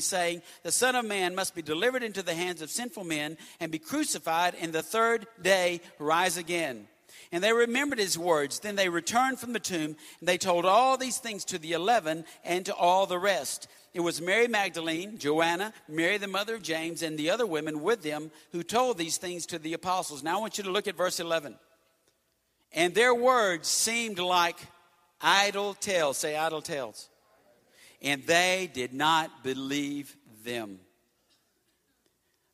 saying, The Son of Man must be delivered into the hands of sinful men and be crucified, and the third day rise again. And they remembered his words. Then they returned from the tomb, and they told all these things to the eleven and to all the rest. It was Mary Magdalene, Joanna, Mary the mother of James, and the other women with them who told these things to the apostles. Now I want you to look at verse 11. And their words seemed like idle tales. Say idle tales. And they did not believe them.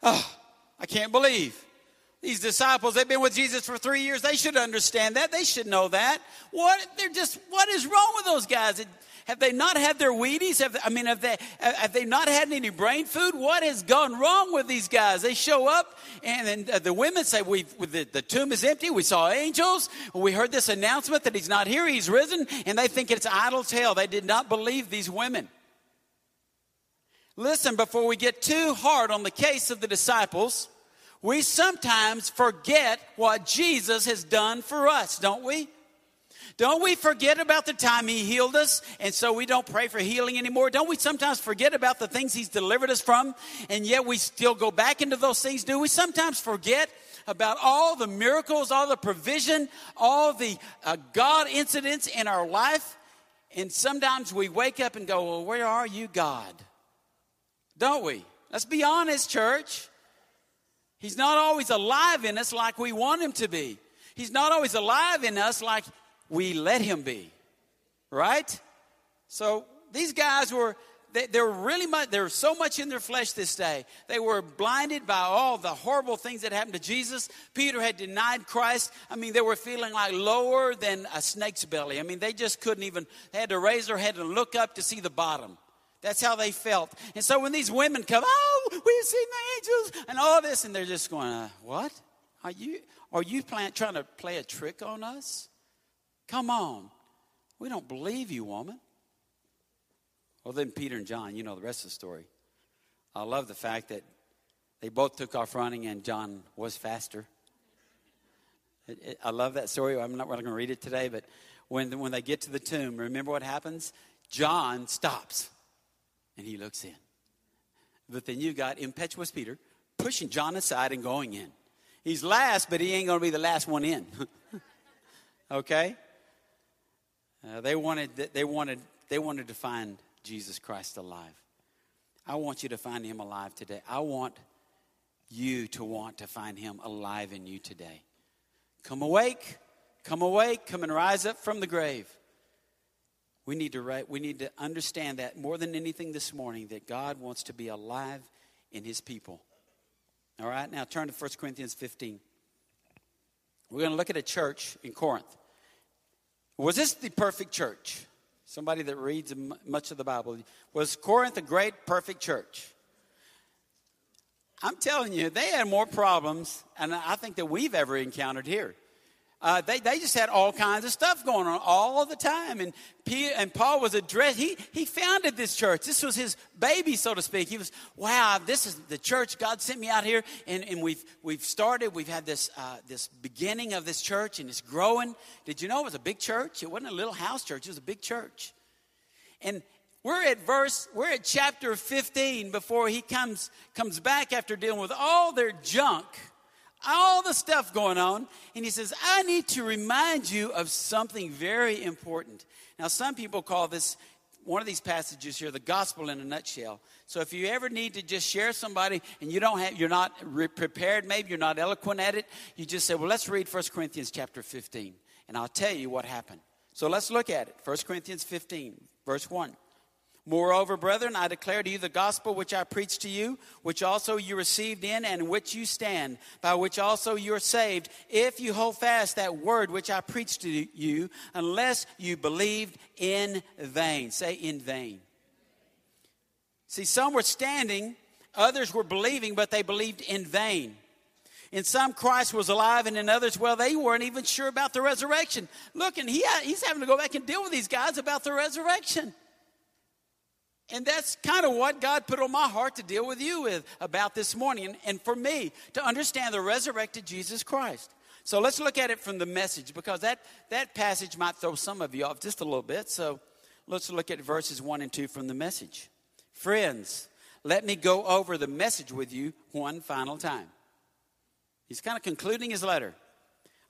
Oh, I can't believe. These disciples, they've been with Jesus for three years. They should understand that. They should know that. What they're just what is wrong with those guys? Have they not had their Wheaties? Have, I mean, have they, have they not had any brain food? What has gone wrong with these guys? They show up, and then uh, the women say, we the, the tomb is empty. We saw angels. We heard this announcement that he's not here, he's risen, and they think it's idle tale. They did not believe these women. Listen, before we get too hard on the case of the disciples, we sometimes forget what Jesus has done for us, don't we? Don't we forget about the time He healed us and so we don't pray for healing anymore? Don't we sometimes forget about the things He's delivered us from and yet we still go back into those things? Do we sometimes forget about all the miracles, all the provision, all the uh, God incidents in our life? And sometimes we wake up and go, Well, where are you, God? Don't we? Let's be honest, church. He's not always alive in us like we want him to be. He's not always alive in us like we let him be. Right? So these guys were they, they're really much they're so much in their flesh this day. They were blinded by all the horrible things that happened to jesus. Peter had denied christ. I mean they were feeling like lower than a snake's belly. I mean they just couldn't even they had to raise their head and look up to see the bottom. That's how they felt. And so when these women come oh we've seen the angels and all this and they're just going uh, what? Are you are you plan, trying to play a trick on us Come on. We don't believe you, woman. Well, then Peter and John, you know the rest of the story. I love the fact that they both took off running and John was faster. It, it, I love that story. I'm not really going to read it today, but when, when they get to the tomb, remember what happens? John stops and he looks in. But then you got impetuous Peter pushing John aside and going in. He's last, but he ain't going to be the last one in. okay? Uh, they, wanted, they, wanted, they wanted to find Jesus Christ alive. I want you to find him alive today. I want you to want to find him alive in you today. Come awake, come awake, come and rise up from the grave. We need to write, we need to understand that more than anything this morning that God wants to be alive in his people. All right, now turn to 1 Corinthians 15. We're going to look at a church in Corinth. Was this the perfect church? Somebody that reads much of the Bible. Was Corinth a great, perfect church? I'm telling you, they had more problems, and I think that we've ever encountered here. Uh, they, they just had all kinds of stuff going on all the time. And, Peter, and Paul was addressed, he, he founded this church. This was his baby, so to speak. He was, wow, this is the church. God sent me out here, and, and we've, we've started. We've had this, uh, this beginning of this church, and it's growing. Did you know it was a big church? It wasn't a little house church, it was a big church. And we're at verse, we're at chapter 15 before he comes, comes back after dealing with all their junk all the stuff going on. And he says, I need to remind you of something very important. Now, some people call this one of these passages here the gospel in a nutshell. So if you ever need to just share somebody and you don't have, you're not re- prepared, maybe you're not eloquent at it, you just say, well, let's read 1 Corinthians chapter 15, and I'll tell you what happened. So let's look at it. 1 Corinthians 15, verse 1. Moreover, brethren, I declare to you the gospel which I preached to you, which also you received in and which you stand, by which also you are saved, if you hold fast that word which I preached to you, unless you believed in vain. Say in vain. See, some were standing, others were believing, but they believed in vain. In some, Christ was alive, and in others, well, they weren't even sure about the resurrection. Look, and he, he's having to go back and deal with these guys about the resurrection. And that's kind of what God put on my heart to deal with you with about this morning and for me to understand the resurrected Jesus Christ. So let's look at it from the message because that, that passage might throw some of you off just a little bit. So let's look at verses 1 and 2 from the message. Friends, let me go over the message with you one final time. He's kind of concluding his letter.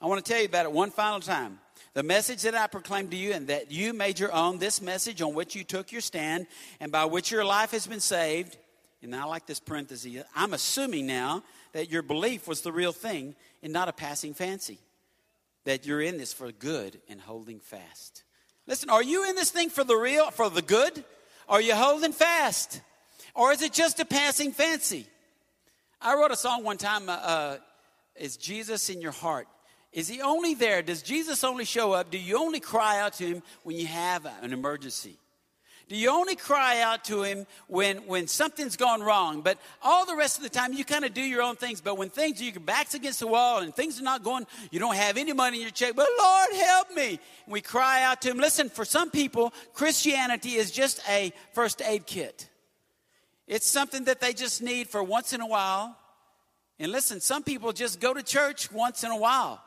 I want to tell you about it one final time. The message that I proclaimed to you, and that you made your own, this message on which you took your stand, and by which your life has been saved. And I like this parenthesis. I'm assuming now that your belief was the real thing and not a passing fancy. That you're in this for good and holding fast. Listen, are you in this thing for the real, for the good? Are you holding fast? Or is it just a passing fancy? I wrote a song one time, uh, uh, Is Jesus in Your Heart? Is he only there? Does Jesus only show up? Do you only cry out to him when you have an emergency? Do you only cry out to him when, when something's gone wrong? But all the rest of the time, you kind of do your own things. But when things, your back's against the wall and things are not going, you don't have any money in your check, but Lord, help me. And we cry out to him. Listen, for some people, Christianity is just a first aid kit. It's something that they just need for once in a while. And listen, some people just go to church once in a while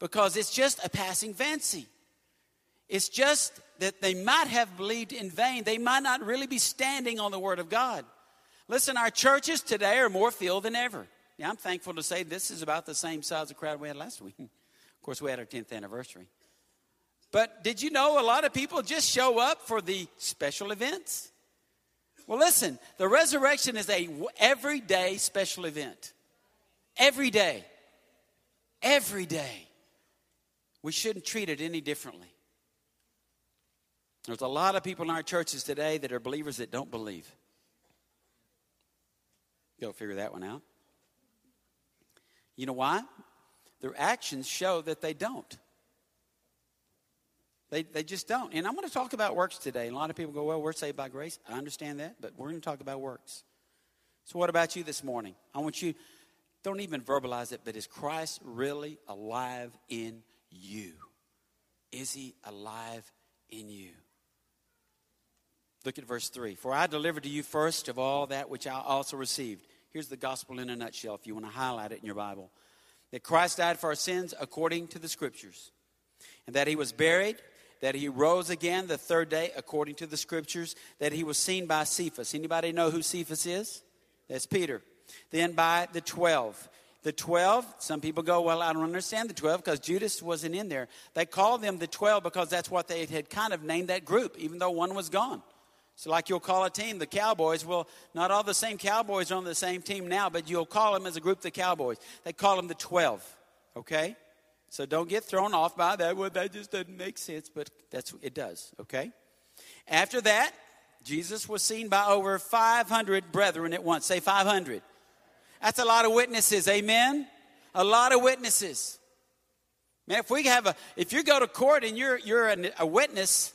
because it's just a passing fancy. It's just that they might have believed in vain. They might not really be standing on the Word of God. Listen, our churches today are more filled than ever. Now, I'm thankful to say this is about the same size of crowd we had last week. of course, we had our 10th anniversary. But did you know a lot of people just show up for the special events? Well, listen, the resurrection is a everyday special event. Every day. Every day. We shouldn't treat it any differently. There's a lot of people in our churches today that are believers that don't believe. Go figure that one out. You know why? Their actions show that they don't. They, they just don't. And I'm going to talk about works today. A lot of people go, well, we're saved by grace. I understand that, but we're going to talk about works. So, what about you this morning? I want you, don't even verbalize it, but is Christ really alive in you? Is he alive in you? Look at verse 3. For I delivered to you first of all that which I also received. Here's the gospel in a nutshell, if you want to highlight it in your Bible. That Christ died for our sins according to the scriptures, and that he was buried, that he rose again the third day according to the scriptures, that he was seen by Cephas. Anybody know who Cephas is? That's Peter. Then by the 12 the 12, some people go, Well, I don't understand the 12 because Judas wasn't in there. They called them the 12 because that's what they had kind of named that group, even though one was gone. So, like you'll call a team the Cowboys. Well, not all the same Cowboys are on the same team now, but you'll call them as a group the Cowboys. They call them the 12, okay? So don't get thrown off by that. Well, that just doesn't make sense, but that's it does, okay? After that, Jesus was seen by over 500 brethren at once. Say 500. That's a lot of witnesses. Amen. A lot of witnesses. Man, if we have a, if you go to court and you're you're a, a witness,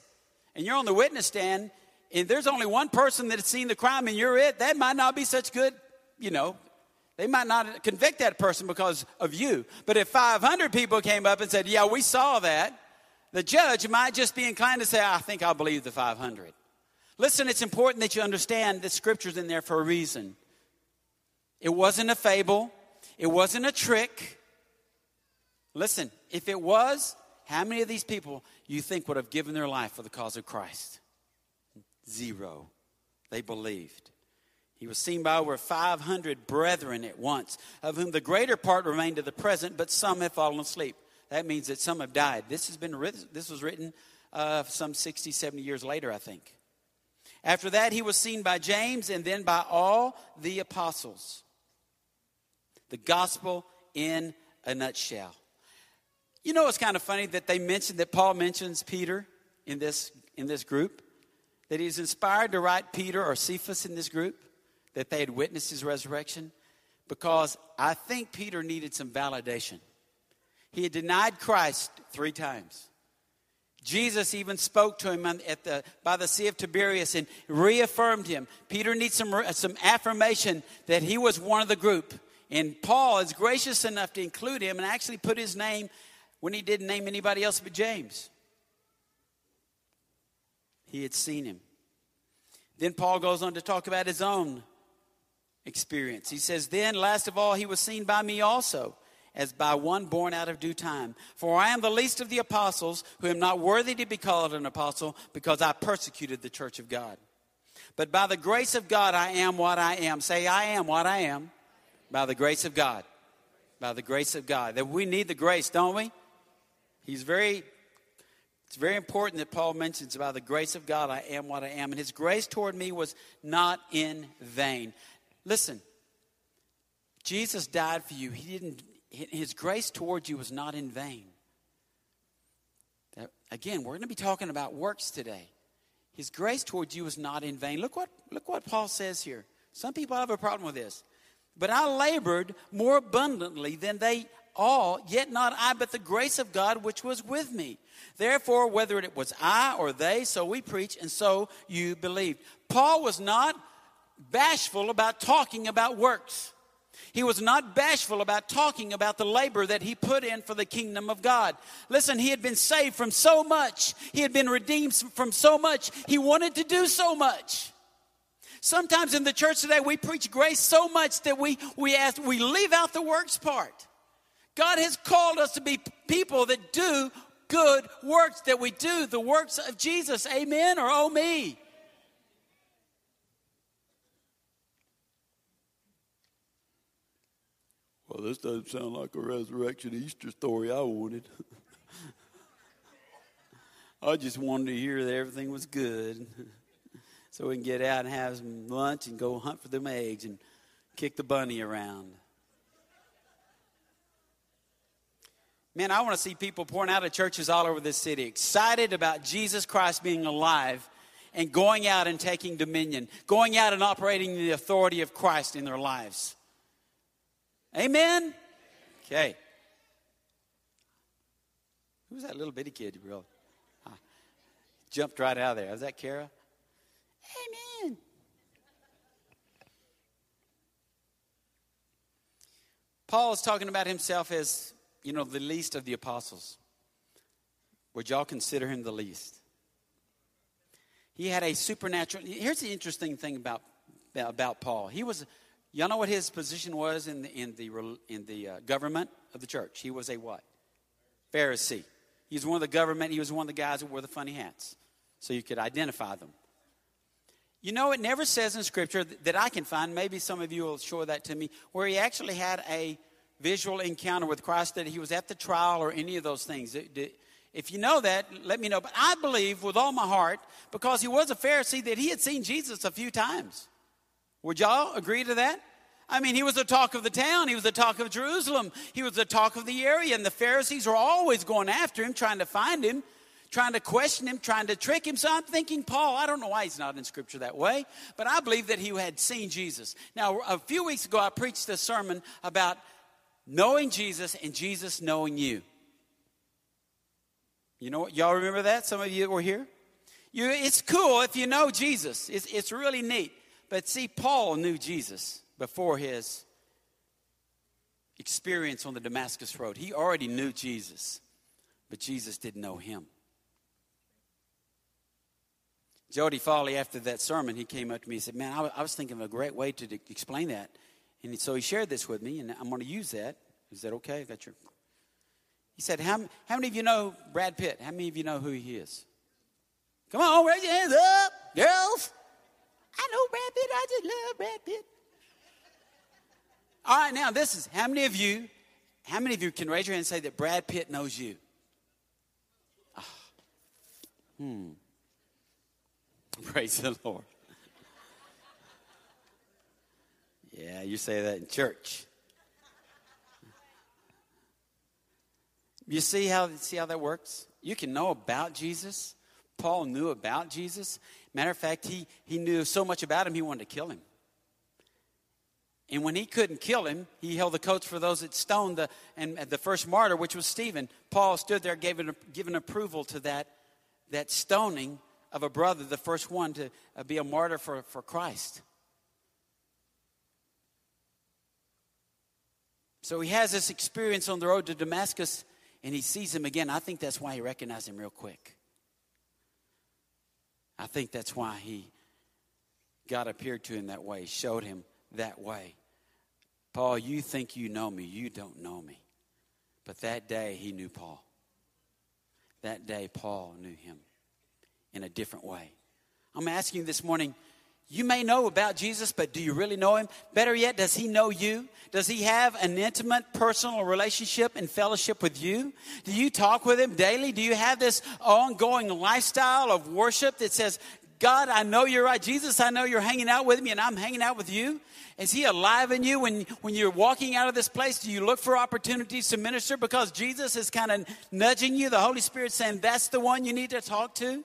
and you're on the witness stand, and there's only one person that has seen the crime, and you're it, that might not be such good, you know. They might not convict that person because of you. But if 500 people came up and said, "Yeah, we saw that," the judge might just be inclined to say, "I think I'll believe the 500." Listen, it's important that you understand the scriptures in there for a reason. It wasn't a fable, it wasn't a trick. Listen, if it was, how many of these people you think would have given their life for the cause of Christ? Zero. They believed. He was seen by over 500 brethren at once, of whom the greater part remain to the present, but some have fallen asleep. That means that some have died. This has been written, this was written uh, some 60, 70 years later, I think. After that, he was seen by James and then by all the apostles. The gospel in a nutshell. You know, it's kind of funny that they mentioned that Paul mentions Peter in this, in this group, that he's inspired to write Peter or Cephas in this group, that they had witnessed his resurrection, because I think Peter needed some validation. He had denied Christ three times. Jesus even spoke to him at the, by the Sea of Tiberias and reaffirmed him. Peter needs some, some affirmation that he was one of the group. And Paul is gracious enough to include him and actually put his name when he didn't name anybody else but James. He had seen him. Then Paul goes on to talk about his own experience. He says, Then, last of all, he was seen by me also, as by one born out of due time. For I am the least of the apostles, who am not worthy to be called an apostle, because I persecuted the church of God. But by the grace of God, I am what I am. Say, I am what I am. By the grace of God. By the grace of God. That we need the grace, don't we? He's very, it's very important that Paul mentions by the grace of God, I am what I am. And his grace toward me was not in vain. Listen, Jesus died for you. He didn't, his grace toward you was not in vain. Again, we're going to be talking about works today. His grace towards you is not in vain. Look what, look what Paul says here. Some people have a problem with this. But I labored more abundantly than they all, yet not I, but the grace of God which was with me. Therefore, whether it was I or they, so we preach, and so you believed. Paul was not bashful about talking about works. He was not bashful about talking about the labor that he put in for the kingdom of God. Listen, he had been saved from so much, he had been redeemed from so much, he wanted to do so much. Sometimes in the church today, we preach grace so much that we, we, ask, we leave out the works part. God has called us to be people that do good works, that we do the works of Jesus. Amen or oh me. Well, this doesn't sound like a resurrection Easter story I wanted. I just wanted to hear that everything was good so we can get out and have some lunch and go hunt for them eggs and kick the bunny around. Man, I want to see people pouring out of churches all over this city, excited about Jesus Christ being alive and going out and taking dominion, going out and operating the authority of Christ in their lives. Amen? Okay. Who's that little bitty kid, bro? Ah, jumped right out of there. Is that Kara? Amen. Paul is talking about himself as, you know, the least of the apostles. Would y'all consider him the least? He had a supernatural. Here's the interesting thing about, about Paul. He was Y'all know what his position was in the, in the, in the uh, government of the church? He was a what? Pharisee. He was one of the government, he was one of the guys that wore the funny hats. So you could identify them. You know, it never says in Scripture that I can find, maybe some of you will show that to me, where he actually had a visual encounter with Christ, that he was at the trial or any of those things. If you know that, let me know. But I believe with all my heart, because he was a Pharisee, that he had seen Jesus a few times. Would y'all agree to that? I mean, he was the talk of the town. He was the talk of Jerusalem. He was the talk of the area. And the Pharisees were always going after him, trying to find him, trying to question him, trying to trick him. So I'm thinking, Paul, I don't know why he's not in Scripture that way, but I believe that he had seen Jesus. Now, a few weeks ago, I preached a sermon about knowing Jesus and Jesus knowing you. You know what? Y'all remember that? Some of you were here? You, it's cool if you know Jesus. It's, it's really neat. But see, Paul knew Jesus before his experience on the Damascus Road. He already knew Jesus, but Jesus didn't know him. Jody Foley, after that sermon, he came up to me and said, Man, I, was thinking of a great way to explain that. And so he shared this with me, and I'm going to use that. Is that okay? I got your. He said, how, how many of you know Brad Pitt? How many of you know who he is? Come on, raise your hands up, girls. I know Brad Pitt. I just love Brad Pitt. All right, now this is how many of you, how many of you can raise your hand and say that Brad Pitt knows you? Oh. Hmm. Praise the Lord. Yeah, you say that in church. You see how see how that works? You can know about Jesus. Paul knew about Jesus. Matter of fact, he, he knew so much about him, he wanted to kill him. And when he couldn't kill him, he held the coats for those that stoned the, and the first martyr, which was Stephen. Paul stood there, gave an, given approval to that, that stoning of a brother, the first one to uh, be a martyr for, for Christ. So he has this experience on the road to Damascus, and he sees him again. I think that's why he recognized him real quick. I think that's why he God appeared to him that way, showed him that way. Paul, you think you know me, you don't know me. But that day he knew Paul. That day Paul knew him in a different way. I'm asking you this morning, You may know about Jesus, but do you really know him? Better yet, does he know you? Does he have an intimate personal relationship and fellowship with you? Do you talk with him daily? Do you have this ongoing lifestyle of worship that says, God, I know you're right. Jesus, I know you're hanging out with me and I'm hanging out with you. Is he alive in you when, when you're walking out of this place? Do you look for opportunities to minister because Jesus is kind of nudging you? The Holy Spirit saying, that's the one you need to talk to?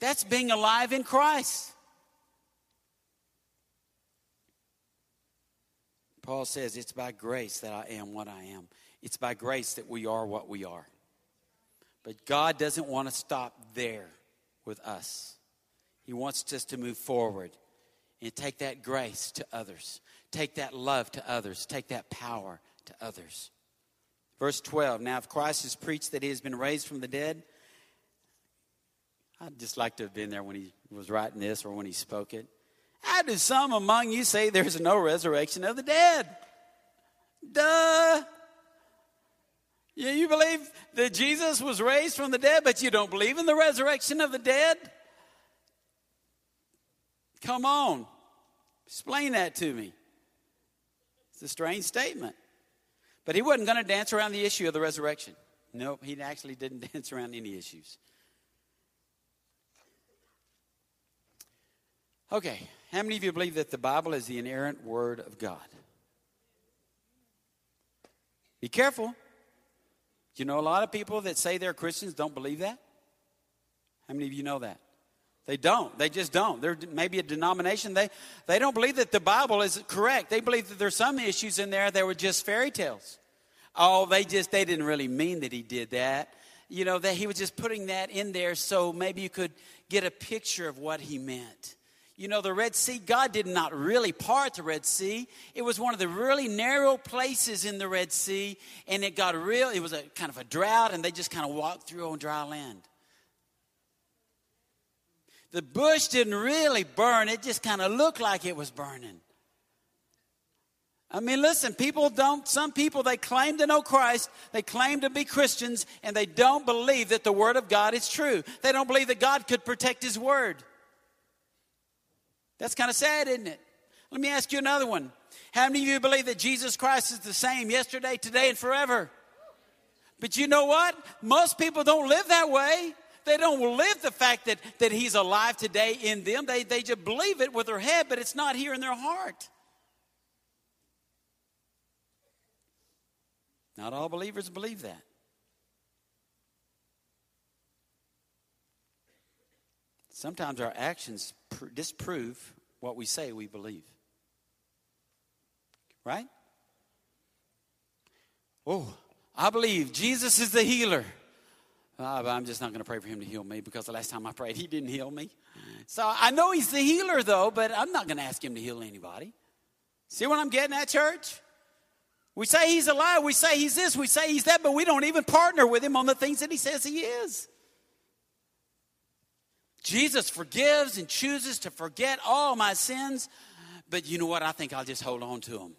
That's being alive in Christ. Paul says, It's by grace that I am what I am. It's by grace that we are what we are. But God doesn't want to stop there with us. He wants us to move forward and take that grace to others, take that love to others, take that power to others. Verse 12 Now, if Christ has preached that he has been raised from the dead, I'd just like to have been there when he was writing this or when he spoke it. How do some among you say there's no resurrection of the dead? Duh. Yeah, you believe that Jesus was raised from the dead, but you don't believe in the resurrection of the dead? Come on. Explain that to me. It's a strange statement. But he wasn't going to dance around the issue of the resurrection. Nope, he actually didn't dance around any issues. Okay, how many of you believe that the Bible is the inerrant word of God? Be careful. You know, a lot of people that say they're Christians don't believe that. How many of you know that? They don't. They just don't. They're maybe a denomination. They, they don't believe that the Bible is correct. They believe that there's some issues in there that were just fairy tales. Oh, they just, they didn't really mean that he did that. You know, that he was just putting that in there so maybe you could get a picture of what he meant. You know, the Red Sea, God did not really part the Red Sea. It was one of the really narrow places in the Red Sea, and it got real, it was a kind of a drought, and they just kind of walked through on dry land. The bush didn't really burn, it just kind of looked like it was burning. I mean, listen, people don't, some people, they claim to know Christ, they claim to be Christians, and they don't believe that the Word of God is true. They don't believe that God could protect His Word. That's kind of sad, isn't it? Let me ask you another one. How many of you believe that Jesus Christ is the same yesterday, today, and forever? But you know what? Most people don't live that way. They don't live the fact that, that He's alive today in them. They, they just believe it with their head, but it's not here in their heart. Not all believers believe that. Sometimes our actions pr- disprove what we say we believe. Right? Oh, I believe Jesus is the healer. Uh, I'm just not going to pray for him to heal me because the last time I prayed, he didn't heal me. So I know he's the healer, though, but I'm not going to ask him to heal anybody. See what I'm getting at, church? We say he's alive, we say he's this, we say he's that, but we don't even partner with him on the things that he says he is. Jesus forgives and chooses to forget all my sins, but you know what? I think I'll just hold on to them.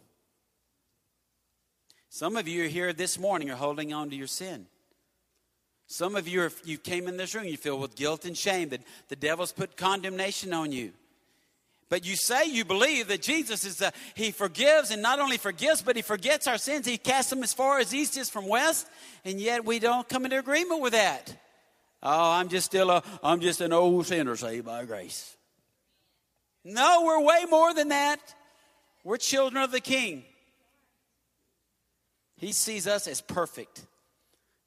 Some of you are here this morning are holding on to your sin. Some of you, are, you came in this room, you feel with guilt and shame that the devil's put condemnation on you. But you say you believe that Jesus is the, he forgives and not only forgives, but he forgets our sins. He casts them as far as east is from west, and yet we don't come into agreement with that. Oh, I'm just still a, I'm just an old sinner saved by grace. No, we're way more than that. We're children of the King. He sees us as perfect.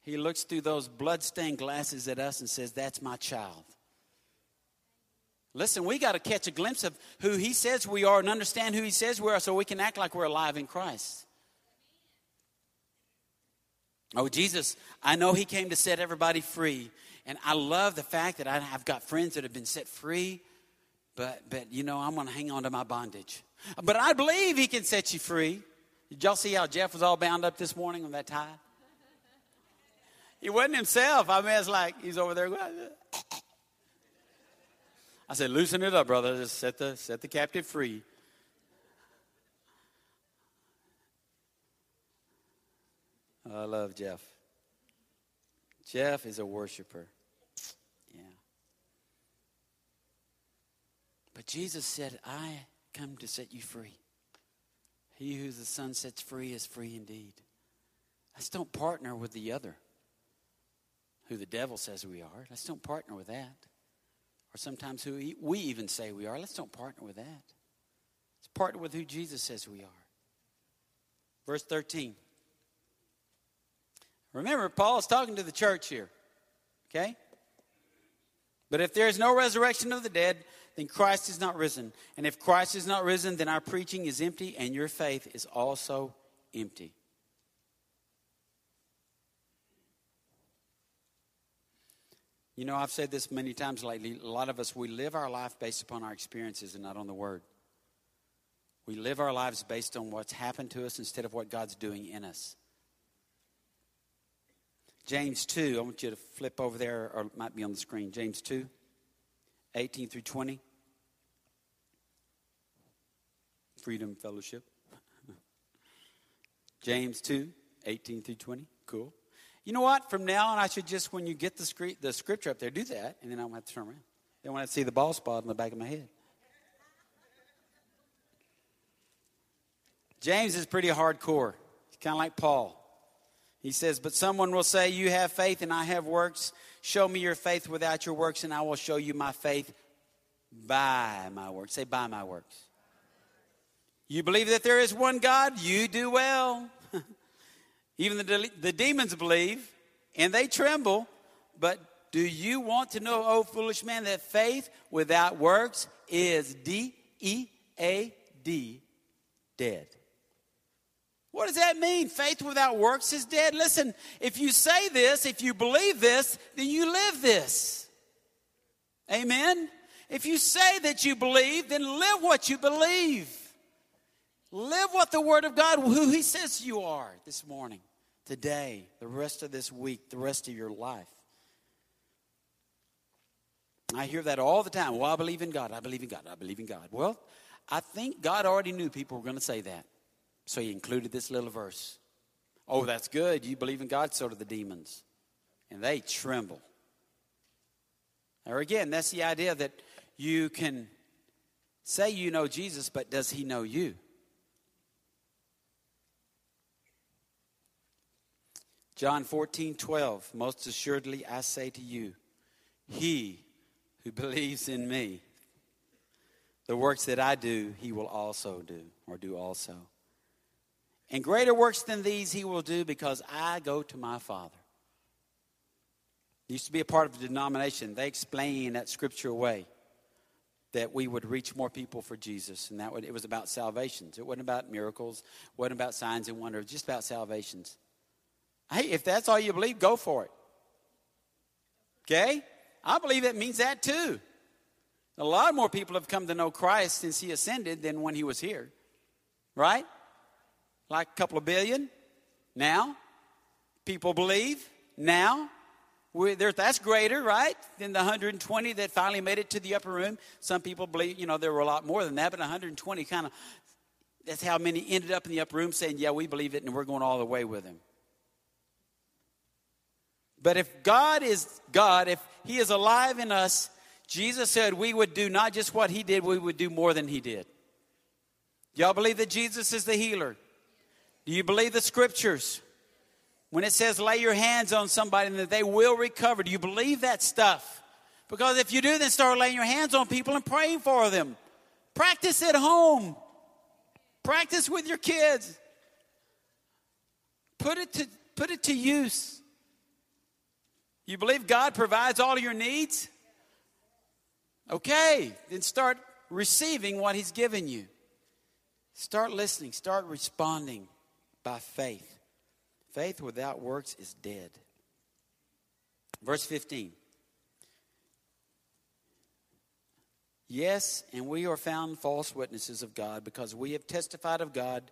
He looks through those blood-stained glasses at us and says, That's my child. Listen, we got to catch a glimpse of who He says we are and understand who He says we are so we can act like we're alive in Christ. Oh, Jesus, I know He came to set everybody free, and I love the fact that I've got friends that have been set free, but, but you know, I'm going to hang on to my bondage. But I believe he can set you free. Did y'all see how Jeff was all bound up this morning on that tie? He wasn't himself. I mean, it's like he's over there. I said, loosen it up, brother. Just set the, set the captive free. I love Jeff. Jeff is a worshiper. Yeah. But Jesus said, I come to set you free. He who the Son sets free is free indeed. Let's don't partner with the other, who the devil says we are. Let's don't partner with that. Or sometimes who we even say we are. Let's don't partner with that. Let's partner with who Jesus says we are. Verse 13. Remember, Paul is talking to the church here. Okay? But if there is no resurrection of the dead, then Christ is not risen. And if Christ is not risen, then our preaching is empty and your faith is also empty. You know, I've said this many times lately. A lot of us, we live our life based upon our experiences and not on the Word. We live our lives based on what's happened to us instead of what God's doing in us. James 2, I want you to flip over there, or it might be on the screen. James 2, 18 through 20. Freedom Fellowship. James 2, 18 through 20. Cool. You know what? From now on, I should just, when you get the, script, the scripture up there, do that, and then I won't have to turn around. Then when I see the ball spot in the back of my head. James is pretty hardcore. He's kind of like Paul. He says, But someone will say, You have faith and I have works. Show me your faith without your works, and I will show you my faith by my works. Say, by my works. You believe that there is one God? You do well. Even the, the demons believe and they tremble. But do you want to know, oh foolish man, that faith without works is D E A D, dead? What does that mean? Faith without works is dead? Listen, if you say this, if you believe this, then you live this. Amen? If you say that you believe, then live what you believe. Live what the Word of God, who He says you are this morning, today, the rest of this week, the rest of your life. I hear that all the time. Well, I believe in God. I believe in God. I believe in God. Well, I think God already knew people were going to say that. So he included this little verse. Oh, that's good. You believe in God, so do the demons. And they tremble. Or again, that's the idea that you can say you know Jesus, but does he know you? John 14, 12. Most assuredly, I say to you, he who believes in me, the works that I do, he will also do, or do also. And greater works than these he will do because I go to my Father. used to be a part of the denomination. They explain that scripture away that we would reach more people for Jesus. And that would, it was about salvations. It wasn't about miracles, it wasn't about signs and wonders, just about salvations. Hey, if that's all you believe, go for it. Okay? I believe it means that too. A lot more people have come to know Christ since he ascended than when he was here. Right? Like a couple of billion now. People believe now. that's greater, right, than the 120 that finally made it to the upper room. Some people believe, you know, there were a lot more than that, but 120 kind of, that's how many ended up in the upper room saying, yeah, we believe it and we're going all the way with him. But if God is God, if He is alive in us, Jesus said we would do not just what He did, we would do more than He did. Y'all believe that Jesus is the healer? Do you believe the scriptures? When it says lay your hands on somebody and that they will recover, do you believe that stuff? Because if you do, then start laying your hands on people and praying for them. Practice at home. Practice with your kids. Put it to, put it to use. You believe God provides all your needs? Okay, then start receiving what He's given you. Start listening, start responding by faith. Faith without works is dead. Verse 15. Yes, and we are found false witnesses of God because we have testified of God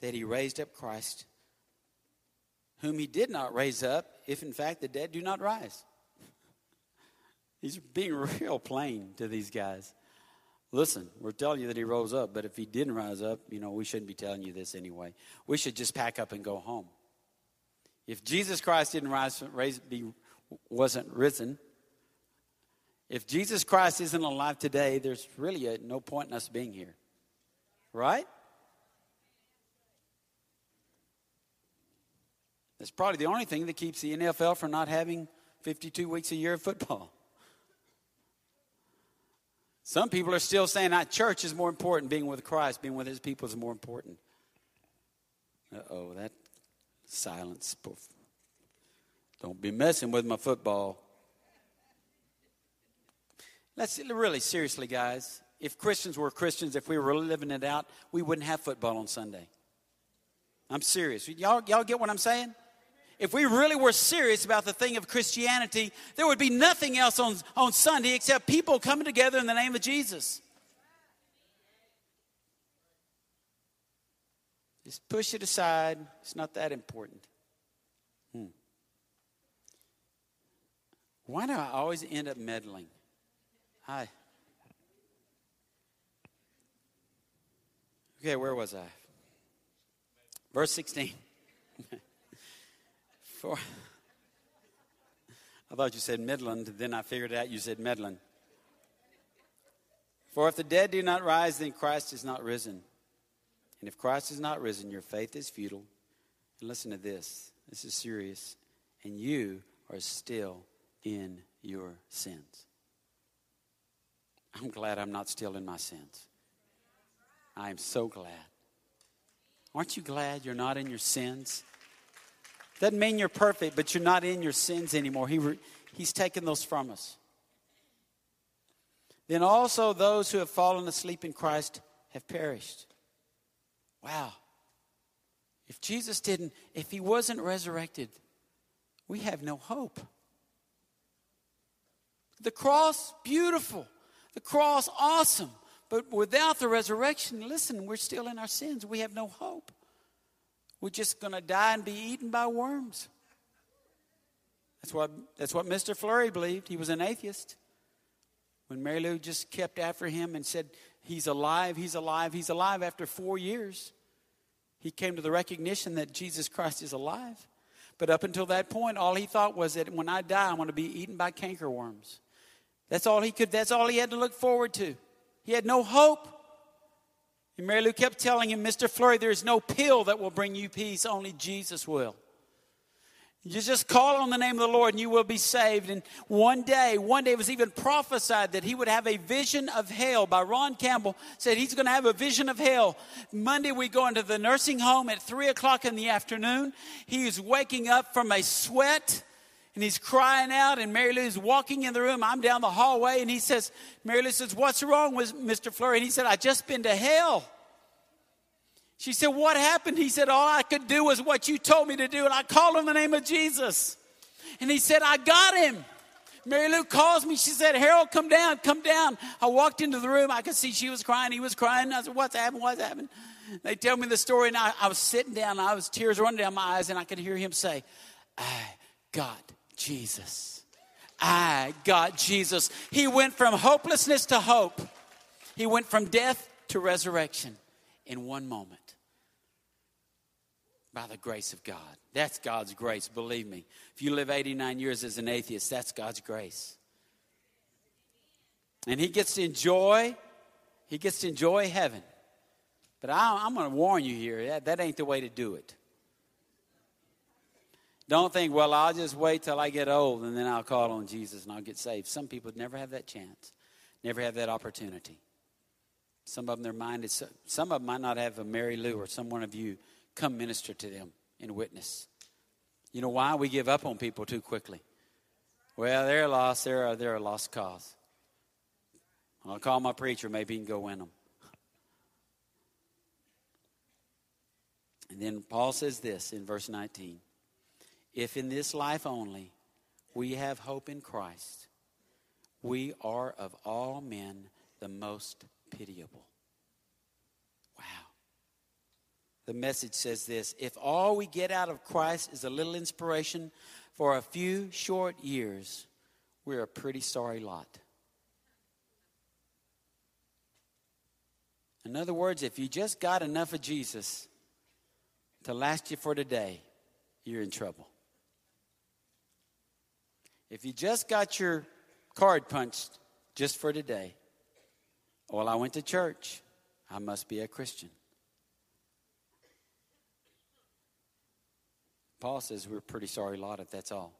that he raised up Christ, whom he did not raise up, if in fact the dead do not rise. He's being real plain to these guys. Listen, we're telling you that he rose up, but if he didn't rise up, you know, we shouldn't be telling you this anyway. We should just pack up and go home. If Jesus Christ didn't rise, raise, be, wasn't risen, If Jesus Christ isn't alive today, there's really a, no point in us being here. Right? That's probably the only thing that keeps the NFL from not having 52 weeks a year of football. Some people are still saying that church is more important, being with Christ, being with his people is more important. Uh oh, that silence. Don't be messing with my football. Let's really seriously, guys. If Christians were Christians, if we were living it out, we wouldn't have football on Sunday. I'm serious. Y'all, y'all get what I'm saying? If we really were serious about the thing of Christianity, there would be nothing else on, on Sunday except people coming together in the name of Jesus. Just push it aside. It's not that important. Hmm. Why do I always end up meddling? Hi. Okay, where was I? Verse 16. For I thought you said Midland, then I figured out you said Medlin. For if the dead do not rise, then Christ is not risen. And if Christ is not risen, your faith is futile. And listen to this this is serious. And you are still in your sins. I'm glad I'm not still in my sins. I am so glad. Aren't you glad you're not in your sins? Doesn't mean you're perfect, but you're not in your sins anymore. He re, he's taken those from us. Then also those who have fallen asleep in Christ have perished. Wow. If Jesus didn't, if he wasn't resurrected, we have no hope. The cross, beautiful. The cross, awesome. But without the resurrection, listen, we're still in our sins. We have no hope. We're just going to die and be eaten by worms. That's what, that's what Mr. Flurry believed. He was an atheist. When Mary Lou just kept after him and said, He's alive, he's alive, he's alive, after four years, he came to the recognition that Jesus Christ is alive. But up until that point, all he thought was that when I die, I'm going to be eaten by cankerworms. That's all he could, that's all he had to look forward to. He had no hope. And Mary Lou kept telling him, Mr. Flurry, there is no pill that will bring you peace, only Jesus will. You just call on the name of the Lord and you will be saved. And one day, one day it was even prophesied that he would have a vision of hell by Ron Campbell. Said he's going to have a vision of hell. Monday we go into the nursing home at three o'clock in the afternoon. He is waking up from a sweat and he's crying out. And Mary Lou's walking in the room. I'm down the hallway and he says, Mary Lou says, What's wrong with Mr. Flurry? And he said, I just been to hell. She said, What happened? He said, All I could do was what you told me to do. And I called on the name of Jesus. And he said, I got him. Mary Lou calls me. She said, Harold, come down, come down. I walked into the room. I could see she was crying. He was crying. I said, What's happened? What's happened? They tell me the story, and I, I was sitting down. I was tears running down my eyes, and I could hear him say, I got Jesus. I got Jesus. He went from hopelessness to hope, he went from death to resurrection in one moment by the grace of God. That's God's grace, believe me. If you live 89 years as an atheist, that's God's grace. And he gets to enjoy, he gets to enjoy heaven. But I, am going to warn you here, that, that ain't the way to do it. Don't think, well, I'll just wait till I get old and then I'll call on Jesus and I'll get saved. Some people never have that chance, never have that opportunity. Some of them, their mind is, some of them might not have a Mary Lou or some one of you come minister to them and witness. You know why? We give up on people too quickly. Well, they're lost. They're they're a lost cause. I'll call my preacher. Maybe he can go win them. And then Paul says this in verse 19 If in this life only we have hope in Christ, we are of all men the most pitiable. Wow. The message says this If all we get out of Christ is a little inspiration for a few short years, we're a pretty sorry lot. In other words, if you just got enough of Jesus to last you for today, you're in trouble. If you just got your card punched just for today. Well, I went to church. I must be a Christian. Paul says we're a pretty sorry lot if that's all.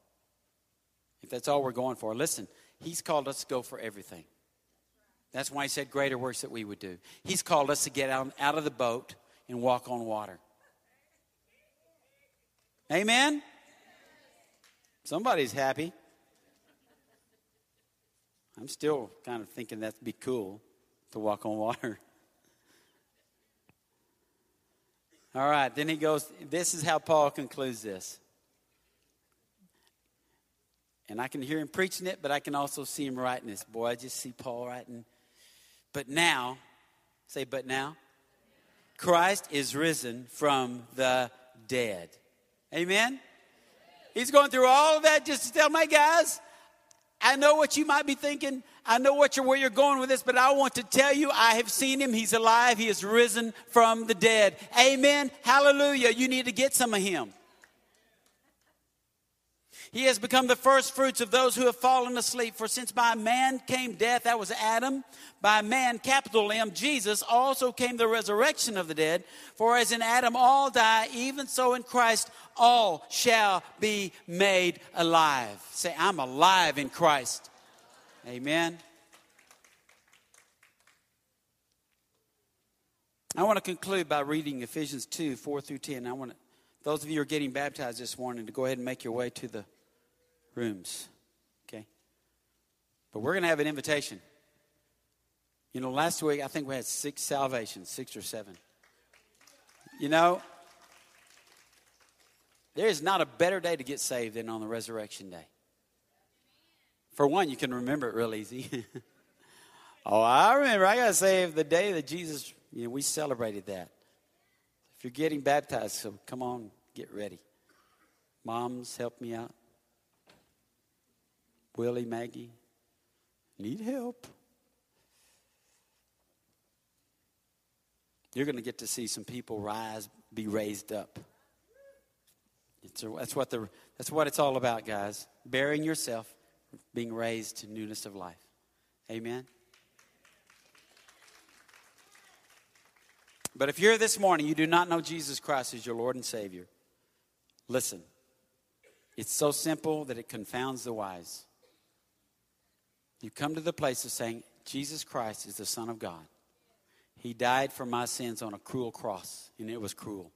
If that's all we're going for. Listen, he's called us to go for everything. That's why he said greater works that we would do. He's called us to get out, out of the boat and walk on water. Amen? Somebody's happy. I'm still kind of thinking that'd be cool to walk on water. All right, then he goes, this is how Paul concludes this. And I can hear him preaching it, but I can also see him writing this. Boy, I just see Paul writing. But now, say, but now, Christ is risen from the dead. Amen? He's going through all of that just to tell my guys, I know what you might be thinking. I know what you're, where you're going with this, but I want to tell you, I have seen him. He's alive. He is risen from the dead. Amen. Hallelujah. You need to get some of him. He has become the first fruits of those who have fallen asleep. For since by man came death, that was Adam, by man, capital M, Jesus, also came the resurrection of the dead. For as in Adam all die, even so in Christ all shall be made alive. Say, I'm alive in Christ. Amen. I want to conclude by reading Ephesians 2 4 through 10. I want to, those of you who are getting baptized this morning to go ahead and make your way to the rooms. Okay? But we're going to have an invitation. You know, last week I think we had six salvations, six or seven. You know, there is not a better day to get saved than on the resurrection day. For one, you can remember it real easy. oh, I remember. I got saved the day that Jesus, you know, we celebrated that. If you're getting baptized, so come on, get ready. Moms, help me out. Willie, Maggie, need help. You're going to get to see some people rise, be raised up. A, that's, what the, that's what it's all about, guys. Bearing yourself, being raised to newness of life. Amen. But if you're this morning, you do not know Jesus Christ as your Lord and Savior, listen. It's so simple that it confounds the wise. You come to the place of saying, Jesus Christ is the Son of God. He died for my sins on a cruel cross, and it was cruel.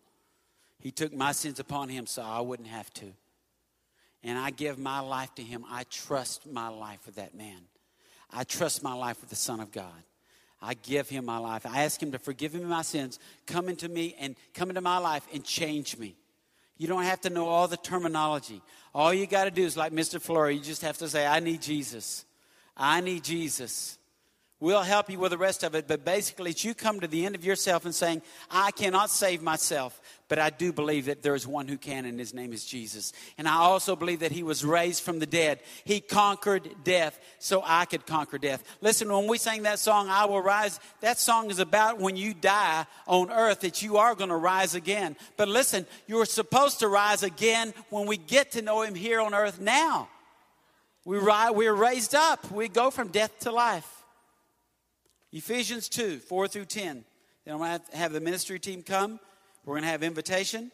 He took my sins upon him so I wouldn't have to. And I give my life to him. I trust my life with that man. I trust my life with the Son of God. I give him my life. I ask him to forgive me my sins, come into me and come into my life and change me. You don't have to know all the terminology. All you got to do is like Mr. Flurry, you just have to say, I need Jesus. I need Jesus. We'll help you with the rest of it, but basically, it's you come to the end of yourself and saying, I cannot save myself, but I do believe that there is one who can, and his name is Jesus. And I also believe that he was raised from the dead. He conquered death so I could conquer death. Listen, when we sang that song, I Will Rise, that song is about when you die on earth, that you are going to rise again. But listen, you're supposed to rise again when we get to know him here on earth now. We we're raised up. We go from death to life. Ephesians 2, 4 through 10. Then I'm going to have the ministry team come. We're going to have invitation.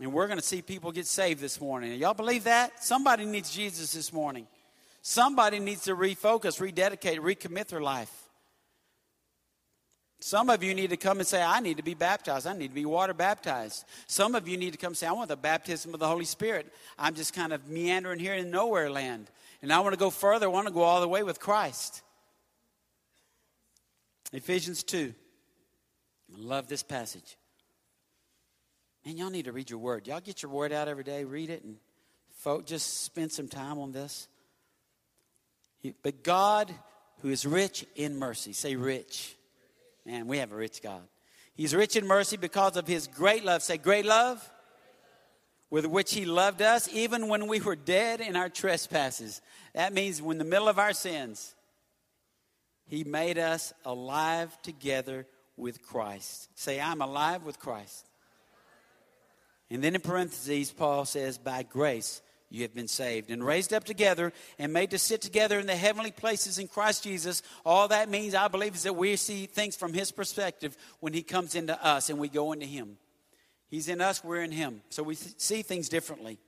And we're going to see people get saved this morning. Y'all believe that? Somebody needs Jesus this morning. Somebody needs to refocus, rededicate, recommit their life. Some of you need to come and say, I need to be baptized. I need to be water baptized. Some of you need to come and say, I want the baptism of the Holy Spirit. I'm just kind of meandering here in nowhere land. And I want to go further. I want to go all the way with Christ. Ephesians 2. I love this passage. Man, y'all need to read your word. Y'all get your word out every day, read it, and folk, just spend some time on this. But God, who is rich in mercy, say rich. Man, we have a rich God. He's rich in mercy because of his great love. Say great love with which he loved us even when we were dead in our trespasses. That means when in the middle of our sins, he made us alive together with Christ. Say, I'm alive with Christ. And then in parentheses, Paul says, by grace you have been saved and raised up together and made to sit together in the heavenly places in Christ Jesus. All that means, I believe, is that we see things from His perspective when He comes into us and we go into Him. He's in us, we're in Him. So we see things differently.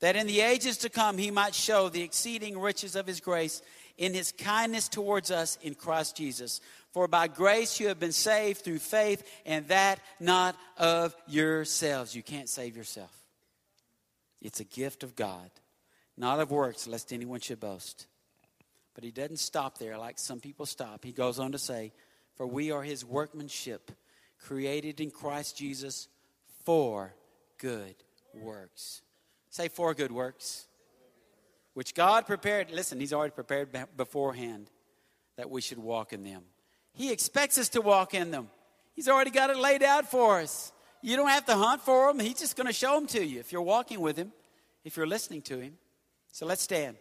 That in the ages to come, He might show the exceeding riches of His grace in His kindness towards us in Christ Jesus. For by grace you have been saved through faith, and that not of yourselves. You can't save yourself. It's a gift of God, not of works, lest anyone should boast. But he doesn't stop there like some people stop. He goes on to say, For we are his workmanship, created in Christ Jesus for good works. Say, for good works. Which God prepared, listen, he's already prepared beforehand that we should walk in them. He expects us to walk in them. He's already got it laid out for us. You don't have to hunt for them. He's just going to show them to you if you're walking with him, if you're listening to him. So let's stand.